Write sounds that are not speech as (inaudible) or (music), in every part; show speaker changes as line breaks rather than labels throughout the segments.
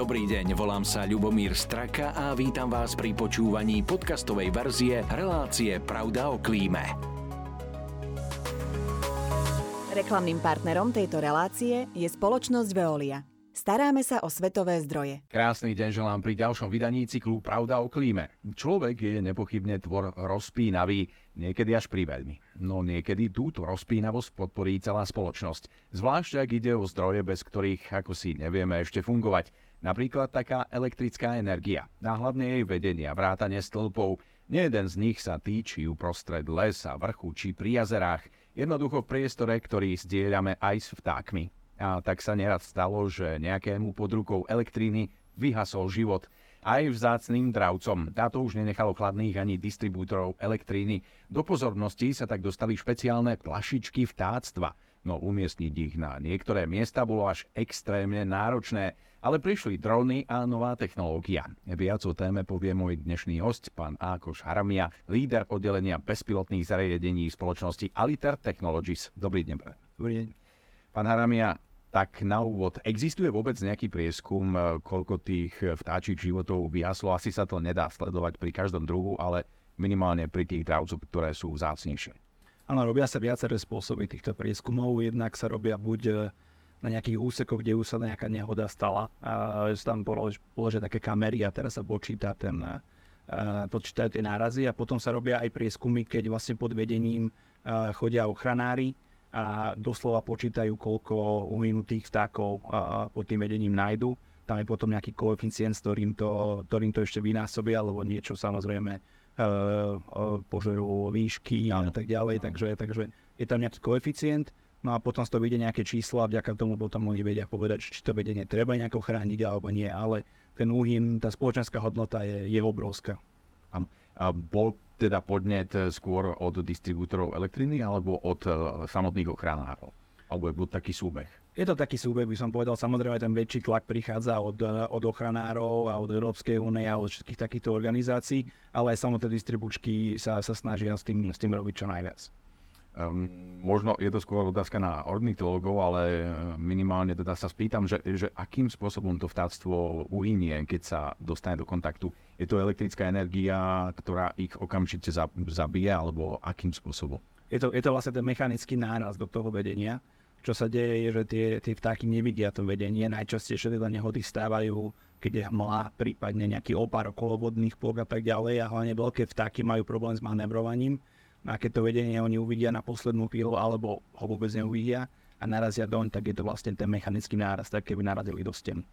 Dobrý deň, volám sa Ľubomír Straka a vítam vás pri počúvaní podcastovej verzie relácie Pravda o klíme.
Reklamným partnerom tejto relácie je spoločnosť Veolia. Staráme sa o svetové zdroje.
Krásny deň želám pri ďalšom vydaní cyklu Pravda o klíme. Človek je nepochybne tvor rozpínavý, niekedy až priveľmi. No niekedy túto rozpínavosť podporí celá spoločnosť. Zvlášť ak ide o zdroje, bez ktorých ako si nevieme ešte fungovať. Napríklad taká elektrická energia. A hlavne jej vedenia, vrátane stĺpov. Nejeden z nich sa týči uprostred lesa, vrchu či pri jazerách. Jednoducho v priestore, ktorý zdieľame aj s vtákmi. A tak sa nerad stalo, že nejakému pod rukou elektríny vyhasol život. Aj vzácným dravcom. Táto už nenechalo chladných ani distribútorov elektríny. Do pozornosti sa tak dostali špeciálne plašičky vtáctva. No umiestniť ich na niektoré miesta bolo až extrémne náročné, ale prišli drony a nová technológia. Viac o téme povie môj dnešný host, pán Ákoš Haramia, líder oddelenia bezpilotných zariadení spoločnosti Aliter Technologies. Dobrý deň.
Dobrý deň.
Pán Haramia, tak na úvod, existuje vôbec nejaký prieskum, e, koľko tých e, vtáčich životov vyhaslo? Asi sa to nedá sledovať pri každom druhu, ale minimálne pri tých dravcoch, ktoré sú vzácnejšie.
Áno, robia sa viaceré spôsoby týchto prieskumov. Jednak sa robia buď e, na nejakých úsekoch, kde už sa nejaká nehoda stala. A sú tam položia také kamery a teraz sa počíta ten, počítajú tie nárazy a potom sa robia aj prieskumy, keď vlastne pod vedením chodia ochranári a doslova počítajú, koľko uhynutých vtákov pod tým vedením nájdu. Tam je potom nejaký koeficient, s ktorým to, ktorým to ešte vynásobia, alebo niečo samozrejme e, e, požerú výšky a tak ďalej, takže, takže je tam nejaký koeficient, no a potom z toho vyjde nejaké číslo a vďaka tomu potom oni vedia povedať, či to vedenie treba nejako chrániť alebo nie, ale ten úhyn, tá spoločenská hodnota je, je obrovská.
A, a bol teda podnet eh, skôr od distribútorov elektriny alebo od samotných ochranárov? Alebo je to taký súbeh?
Je to taký súbeh, by som povedal. Samozrejme, ten väčší tlak prichádza od, eh, od ochranárov a od Európskej únie a od všetkých takýchto organizácií, ale aj samotné distribučky sa, sa snažia s tým, s tým robiť čo najviac.
Um, možno je to skôr otázka na ornitologov, ale minimálne teda sa spýtam, že, že akým spôsobom to vtáctvo uhynie, keď sa dostane do kontaktu. Je to elektrická energia, ktorá ich okamžite zabije, alebo akým spôsobom?
Je to, je to vlastne ten mechanický náraz do toho vedenia. Čo sa deje, je, že tie, tie vtáky nevidia to vedenie. Najčastejšie teda nehody stávajú, keď je hmla, prípadne nejaký opár okolo vodných plok a tak ďalej. A hlavne veľké vtáky majú problém s manevrovaním a keď to vedenie oni uvidia na poslednú chvíľu alebo ho vôbec neuvidia a narazia doň, tak je to vlastne ten mechanický náraz, tak keby narazili do sten.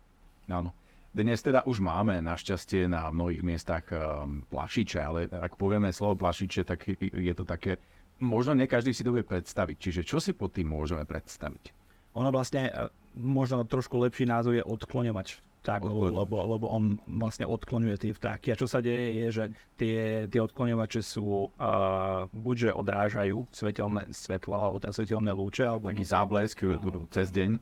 Áno. Dnes teda už máme našťastie na mnohých miestach um, plašiče, ale ak povieme slovo plašiče, tak je to také, možno nie každý si to vie predstaviť. Čiže čo si pod tým môžeme predstaviť?
Ono vlastne, e, možno trošku lepší názov je odkloňovač tak, lebo, lebo on vlastne odkloňuje tie vtáky. A čo sa deje je, že tie, tie odkloňovače sú uh, buďže odrážajú svetelné svetlo alebo ten svetelné lúče, alebo
taký záblesk cez deň.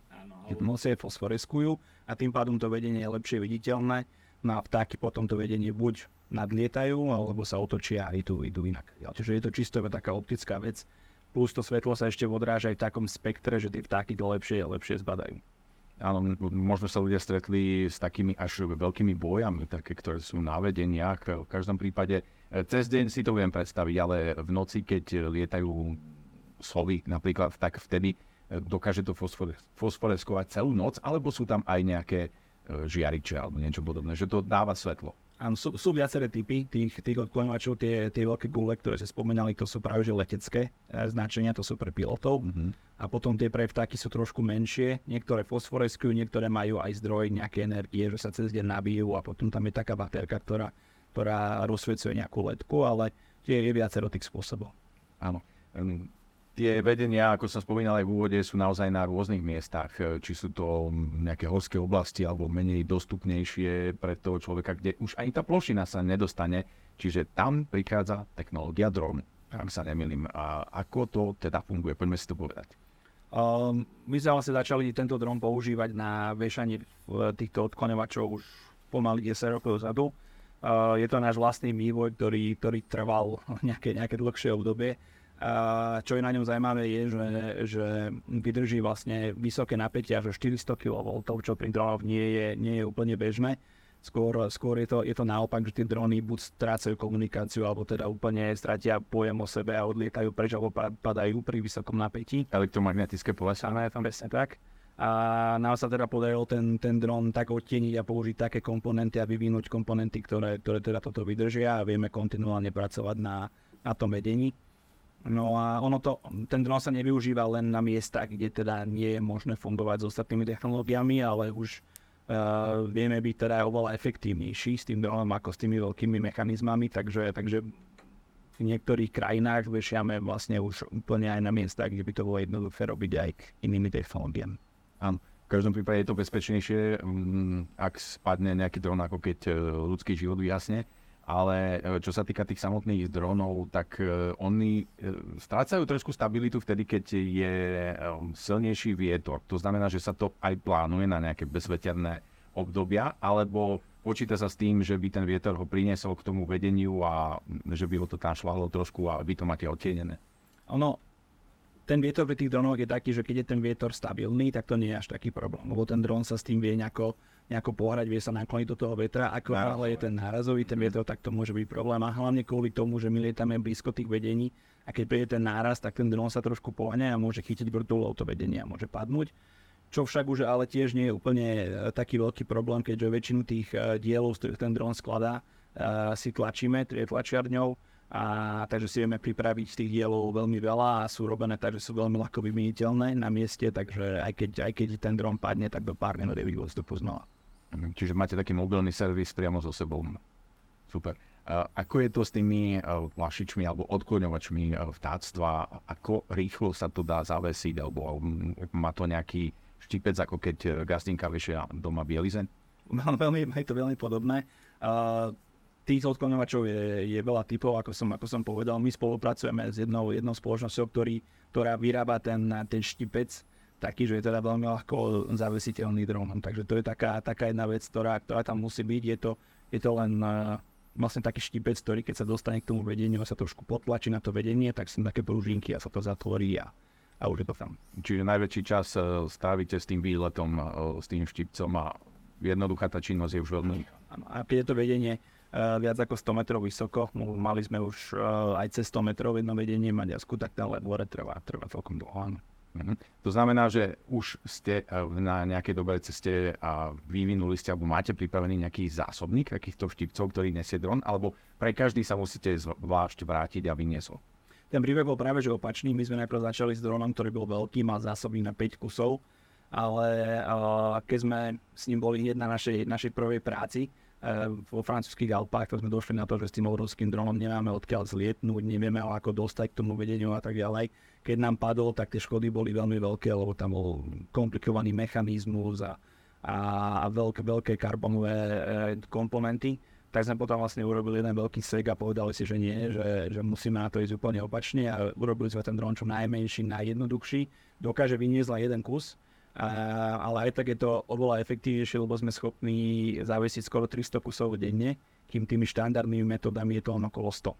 Nosie fosforeskujú a tým pádom to vedenie je lepšie viditeľné. No a vtáky potom to vedenie buď nadlietajú, alebo sa otočia a idú, idú inak. Čiže je to čisto taká optická vec. Plus to svetlo sa ešte odráža aj v takom spektre, že tie vtáky to lepšie a lepšie zbadajú.
Áno, možno sa ľudia stretli s takými až veľkými bojami, také, ktoré sú na vedeniach. V každom prípade, e, cez deň si to viem predstaviť, ale v noci, keď lietajú sovy napríklad, tak vtedy e, dokáže to fosforeskovať celú noc, alebo sú tam aj nejaké e, žiariče alebo niečo podobné, že to dáva svetlo.
Áno, sú, sú viaceré typy tých, tých odkloňovačov. Tie, tie veľké gule, ktoré ste spomenali, to sú práve že letecké značenia, to sú pre pilotov. Mm-hmm. A potom tie pre vtáky sú trošku menšie. Niektoré fosforeskujú, niektoré majú aj zdroj nejaké energie, že sa cez deň nabijú a potom tam je taká baterka, ktorá, ktorá rozsvecuje nejakú letku, ale tie je viacero tých spôsobov.
Áno. Tie vedenia, ako som spomínal aj v úvode, sú naozaj na rôznych miestach. E, či sú to nejaké horské oblasti alebo menej dostupnejšie pre toho človeka, kde už ani tá plošina sa nedostane. Čiže tam prichádza technológia dron, ak sa nemýlim. A ako to teda funguje? Poďme si to povedať.
Um, my sme vlastne začali tento dron používať na vešanie týchto odkloňovačov už pomaly 10 rokov dozadu. Uh, je to náš vlastný vývoj, ktorý, ktorý trval (laughs) nejaké, nejaké dlhšie obdobie A čo je na ňom zaujímavé je, že, že vydrží vlastne vysoké napätie až 400 kV, čo pri dronoch nie je, nie je úplne bežné. Skôr, skôr je, to, je to naopak, že tie drony buď strácajú komunikáciu, alebo teda úplne stratia pojem o sebe a odlietajú preč, alebo padajú pri vysokom napätí.
Elektromagnetické pole.
Áno, presne tak. A nám sa teda podarilo ten, ten dron tak odtieniť a použiť také komponenty a vyvinúť komponenty, ktoré, ktoré teda toto vydržia a vieme kontinuálne pracovať na, na tom vedení. No a ono to, ten dron sa nevyužíva len na miestach, kde teda nie je možné fungovať s ostatnými technológiami, ale už uh, vieme byť teda oveľa efektívnejší s tým dronom ako s tými veľkými mechanizmami, takže, takže v niektorých krajinách vešiame vlastne už úplne aj na miestach, kde by to bolo jednoduché robiť aj inými technológiami.
Áno. V každom prípade je to bezpečnejšie, mm, ak spadne nejaký dron, ako keď e, ľudský život vyjasne. Ale e, čo sa týka tých samotných dronov, tak e, oni strácajú trošku stabilitu vtedy, keď je silnejší vietor. To znamená, že sa to aj plánuje na nejaké bezveterné obdobia, alebo počíta sa s tým, že by ten vietor ho priniesol k tomu vedeniu a že by ho to tam šlahlo trošku a vy to máte odtienené.
Ono, ten vietor pri tých dronoch je taký, že keď je ten vietor stabilný, tak to nie je až taký problém, lebo ten dron sa s tým vie nejako, nejako pohrať, vie sa nakloniť do toho vetra, ako ale je ten nárazový ten vietor, tak to môže byť problém. A hlavne kvôli tomu, že my lietame blízko tých vedení a keď príde ten náraz, tak ten dron sa trošku pohne a môže chytiť vrtulou to vedenie a môže padnúť. Čo však už ale tiež nie je úplne e, taký veľký problém, keďže väčšinu tých e, dielov, z ktorých ten dron skladá, e, si tlačíme, tlačiarňou a takže si vieme pripraviť tých dielov veľmi veľa a sú robené tak, že sú veľmi ľahko vymeniteľné na mieste, takže aj keď, aj keď ten dron padne, tak do pár minút je vstupu znova.
Mhm, čiže máte taký mobilný servis priamo so sebou. Super. Ako je to s tými uh, lašičmi alebo odkloňovačmi uh, vtáctva? Ako rýchlo sa to dá zavesiť? Alebo má to nejaký štipec, ako keď uh, gazdinka vyšia doma bielizeň?
Veľmi, je to veľmi podobné. Uh, tých odkloňovačov je, je veľa typov, ako som, ako som povedal. My spolupracujeme s jednou, jednou spoločnosťou, ktorý, ktorá vyrába ten, ten štipec, taký, že je teda veľmi ľahko zavesiteľný dronom. Takže to je taká, taká jedna vec, ktorá, ktorá tam musí byť. Je to, je to len uh, vlastne taký štipec, ktorý keď sa dostane k tomu vedeniu a sa trošku potlačí na to vedenie, tak sú také pružinky a sa to zatvorí a, a už je to tam.
Čiže najväčší čas uh, strávite s tým výletom, uh, s tým štipcom a jednoduchá tá činnosť je už veľmi...
A keď je to vedenie uh, viac ako 100 metrov vysoko. No, mali sme už uh, aj cez 100 metrov jedno vedenie v Maďarsku, tak ten let hore trvá, trvá celkom dlho. Áno.
Uh-huh. To znamená, že už ste uh, na nejakej dobrej ceste a vyvinuli ste, alebo máte pripravený nejaký zásobník takýchto štipcov, ktorý nesie dron, alebo pre každý sa musíte zvlášť vrátiť a vyniesol?
Ten príbeh bol práve že opačný. My sme najprv začali s dronom, ktorý bol veľký, mal zásobník na 5 kusov, ale uh, keď sme s ním boli hneď na našej, našej prvej práci, Eh, vo francúzských Alpách, to sme došli na to, že s tým obrovským dronom nemáme odkiaľ zlietnúť, nevieme ho ako dostať k tomu vedeniu a tak ďalej. Keď nám padol, tak tie škody boli veľmi veľké, lebo tam bol komplikovaný mechanizmus a, a, veľké, veľké karbonové e, komponenty. Tak sme potom vlastne urobili jeden veľký sek a povedali si, že nie, že, že musíme na to ísť úplne opačne a urobili sme ten dron čo najmenší, najjednoduchší. Dokáže vyniesť len jeden kus, ale aj tak je to oveľa efektívnejšie, lebo sme schopní zavesiť skoro 300 kusov denne, kým tými štandardnými metodami je to len okolo 100.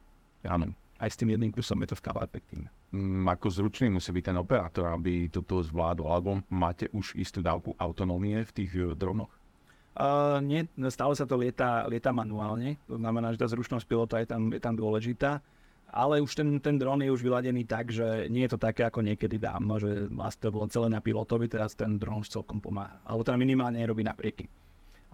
Áno. Aj s tým jedným kusom je to stále efektívne.
Mm, ako zručný musí byť ten operátor, aby toto zvládol? Alebo máte už istú dávku autonómie v tých uh, dronoch?
Uh, nie, stále sa to lieta, lieta manuálne. To znamená, že tá zručnosť pilota je tam, je tam dôležitá ale už ten, ten dron je už vyladený tak, že nie je to také ako niekedy dávno, že vlastne to bolo celé na pilotovi, teraz ten dron už celkom pomáha. Alebo teda minimálne robí naprieky.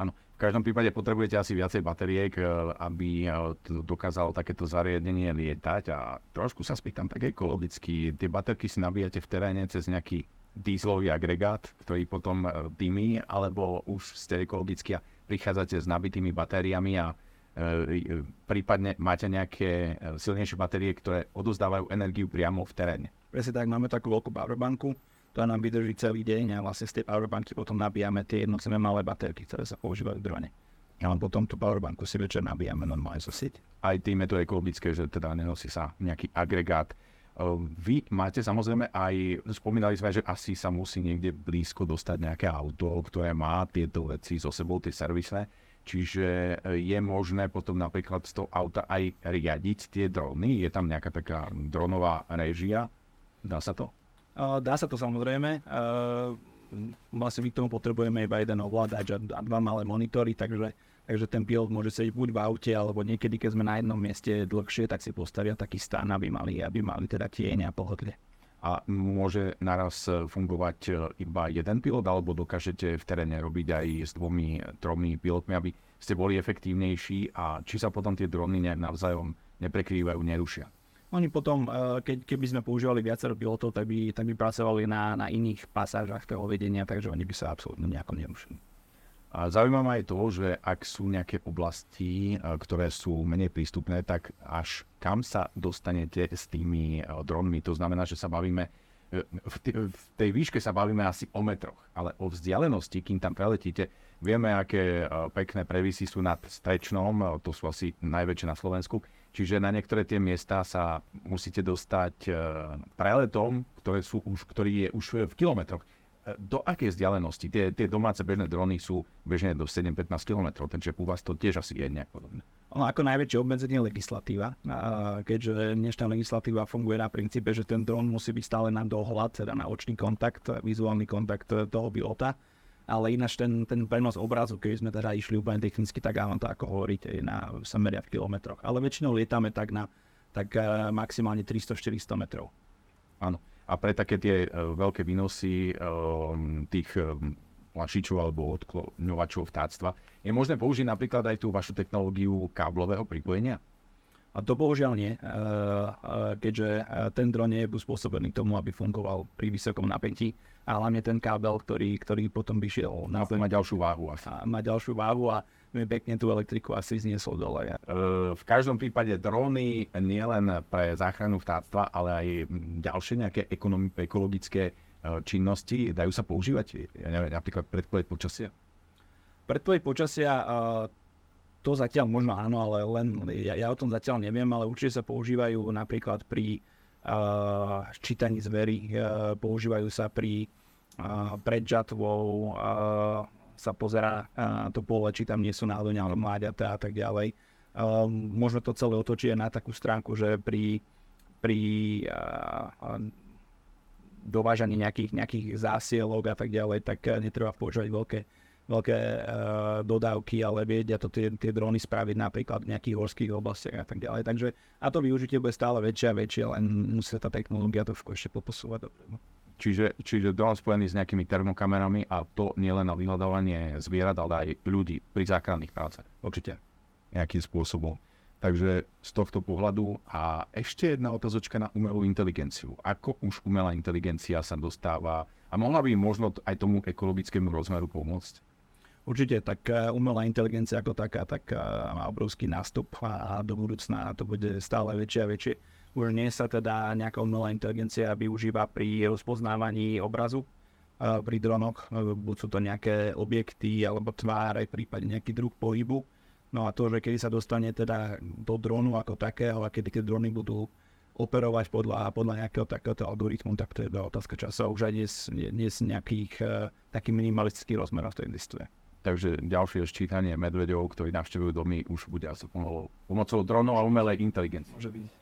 Áno, v každom prípade potrebujete asi viacej batériek, eh, aby eh, dokázalo takéto zariadenie lietať a trošku sa spýtam tak ekologicky. Tie baterky si nabíjate v teréne cez nejaký dízlový agregát, ktorý potom eh, dymí, alebo už ste ekologicky a prichádzate s nabitými batériami a prípadne máte nejaké e, silnejšie batérie, ktoré odozdávajú energiu priamo v teréne.
Presne tak, máme takú veľkú powerbanku, ktorá nám vydrží celý deň a vlastne z tej powerbanky potom nabíjame tie jednotlivé malé baterky, ktoré sa používajú v drone. A potom tú powerbanku si večer nabíjame normálne zo sieť.
Aj tým je to ekologické, že teda nenosí sa nejaký agregát. E, vy máte samozrejme aj, spomínali sme, že asi sa musí niekde blízko dostať nejaké auto, ktoré má tieto veci so sebou, tie servisné Čiže je možné potom napríklad z toho auta aj riadiť tie drony? Je tam nejaká taká dronová režia? Dá sa to?
Dá sa to samozrejme. Vlastne my k tomu potrebujeme iba jeden ovládač a dva malé monitory, takže, takže ten pilot môže sedieť buď v aute, alebo niekedy, keď sme na jednom mieste dlhšie, tak si postavia taký stan, aby mali, aby mali teda tieň a pohodlie.
A môže naraz fungovať e, iba jeden pilot, alebo dokážete v teréne robiť aj s dvomi, tromi pilotmi, aby ste boli efektívnejší a či sa potom tie drony navzájom neprekrývajú, nerušia?
Oni potom, eh, keď, keby sme používali viacero pilotov, tak by, tak by pracovali na, na iných pasážach toho vedenia, takže oni by sa absolútne nejako nerušili.
A je to, že ak sú nejaké oblasti, eh, ktoré sú menej prístupné, tak až kam sa dostanete s tými eh, dronmi? To znamená, že sa bavíme, v, v tej výške sa bavíme asi o metroch, ale o vzdialenosti, kým tam preletíte, vieme, aké pekné previsy sú nad Strečnom, to sú asi najväčšie na Slovensku, Čiže na niektoré tie miesta sa musíte dostať e, preletom, ktoré sú už, ktorý je už v kilometroch. Do akej vzdialenosti? Tie, tie domáce bežné drony sú bežne do 7-15 km, takže u vás to tiež asi je nejak podobné.
Ono ako najväčšie obmedzenie legislatíva, keďže dnešná legislatíva funguje na princípe, že ten dron musí byť stále na dohľad, teda na očný kontakt, vizuálny kontakt toho pilota ale ináč ten, ten prenos obrazu, keď sme teda išli úplne technicky, tak áno, to ako hovoríte, na, sa meria v kilometroch. Ale väčšinou lietame tak na tak uh, maximálne 300-400 metrov.
Áno. A pre také tie uh, veľké výnosy uh, tých uh, lašičov alebo odkloňovačov vtáctva je možné použiť napríklad aj tú vašu technológiu káblového pripojenia?
A to bohužiaľ nie, keďže ten dron nie je spôsobený k tomu, aby fungoval pri vysokom napätí a hlavne ten kábel, ktorý, ktorý potom by šiel
na má ďalšiu váhu.
A má ďalšiu váhu a mi pekne tú elektriku asi zniesol dole.
V každom prípade dróny nielen pre záchranu vtáctva, ale aj ďalšie nejaké ekologické činnosti dajú sa používať, ja neviem, napríklad predpoveď počasia?
Predpoveď počasia to zatiaľ možno áno, ale len ja, ja o tom zatiaľ neviem, ale určite sa používajú napríklad pri uh, čítaní zvery, uh, používajú sa pri uh, pred žatvou, uh, sa pozerá uh, to pole, či tam nie sú náhodou mláďatá a tak ďalej. Uh, možno to celé otočí na takú stránku, že pri, pri uh, dovážaní nejakých, nejakých zásielok a tak ďalej, tak netreba používať veľké veľké uh, dodávky, ale vedia to tie, tie drony spraviť napríklad v nejakých horských oblastiach a tak ďalej. Takže a to využitie bude stále väčšie a väčšie, len musí tá technológia trošku ešte poposúvať dopredu.
Čiže, čiže dron spojený s nejakými termokamerami a to nielen na vyhľadávanie zvierat, ale aj ľudí pri záchranných prácach.
Určite.
Nejakým spôsobom. Takže z tohto pohľadu a ešte jedna otázočka na umelú inteligenciu. Ako už umelá inteligencia sa dostáva a mohla by možno aj tomu ekologickému rozmeru pomôcť?
Určite, tak eh, umelá inteligencia ako taká, tak eh, má obrovský nástup a do budúcna to bude stále väčšie a väčšie. Už nie sa teda nejaká umelá inteligencia využíva pri rozpoznávaní obrazu, eh, pri dronoch, buď sú to nejaké objekty alebo tváre, prípadne nejaký druh pohybu. No a to, že kedy sa dostane teda do dronu ako takého a kedy tie drony budú operovať podľa, podľa nejakého takéhoto algoritmu, tak to je otázka času. Už aj dnes, dnes nejakých taký minimalistický rozmer to existuje.
Takže ďalšie ščítanie medvedov, ktorí navštevujú domy, už bude asi pomocou dronov a umelej inteligencie. Môže byť.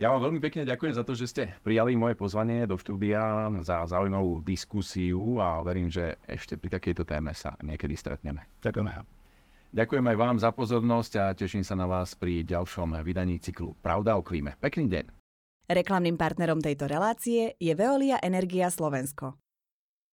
Ja vám veľmi pekne ďakujem za to, že ste prijali moje pozvanie do štúdia za zaujímavú diskusiu a verím, že ešte pri takejto téme sa niekedy stretneme.
Ďakujem.
Ďakujem aj vám za pozornosť a teším sa na vás pri ďalšom vydaní cyklu Pravda o klíme. Pekný deň.
Reklamným partnerom tejto relácie je Veolia Energia Slovensko.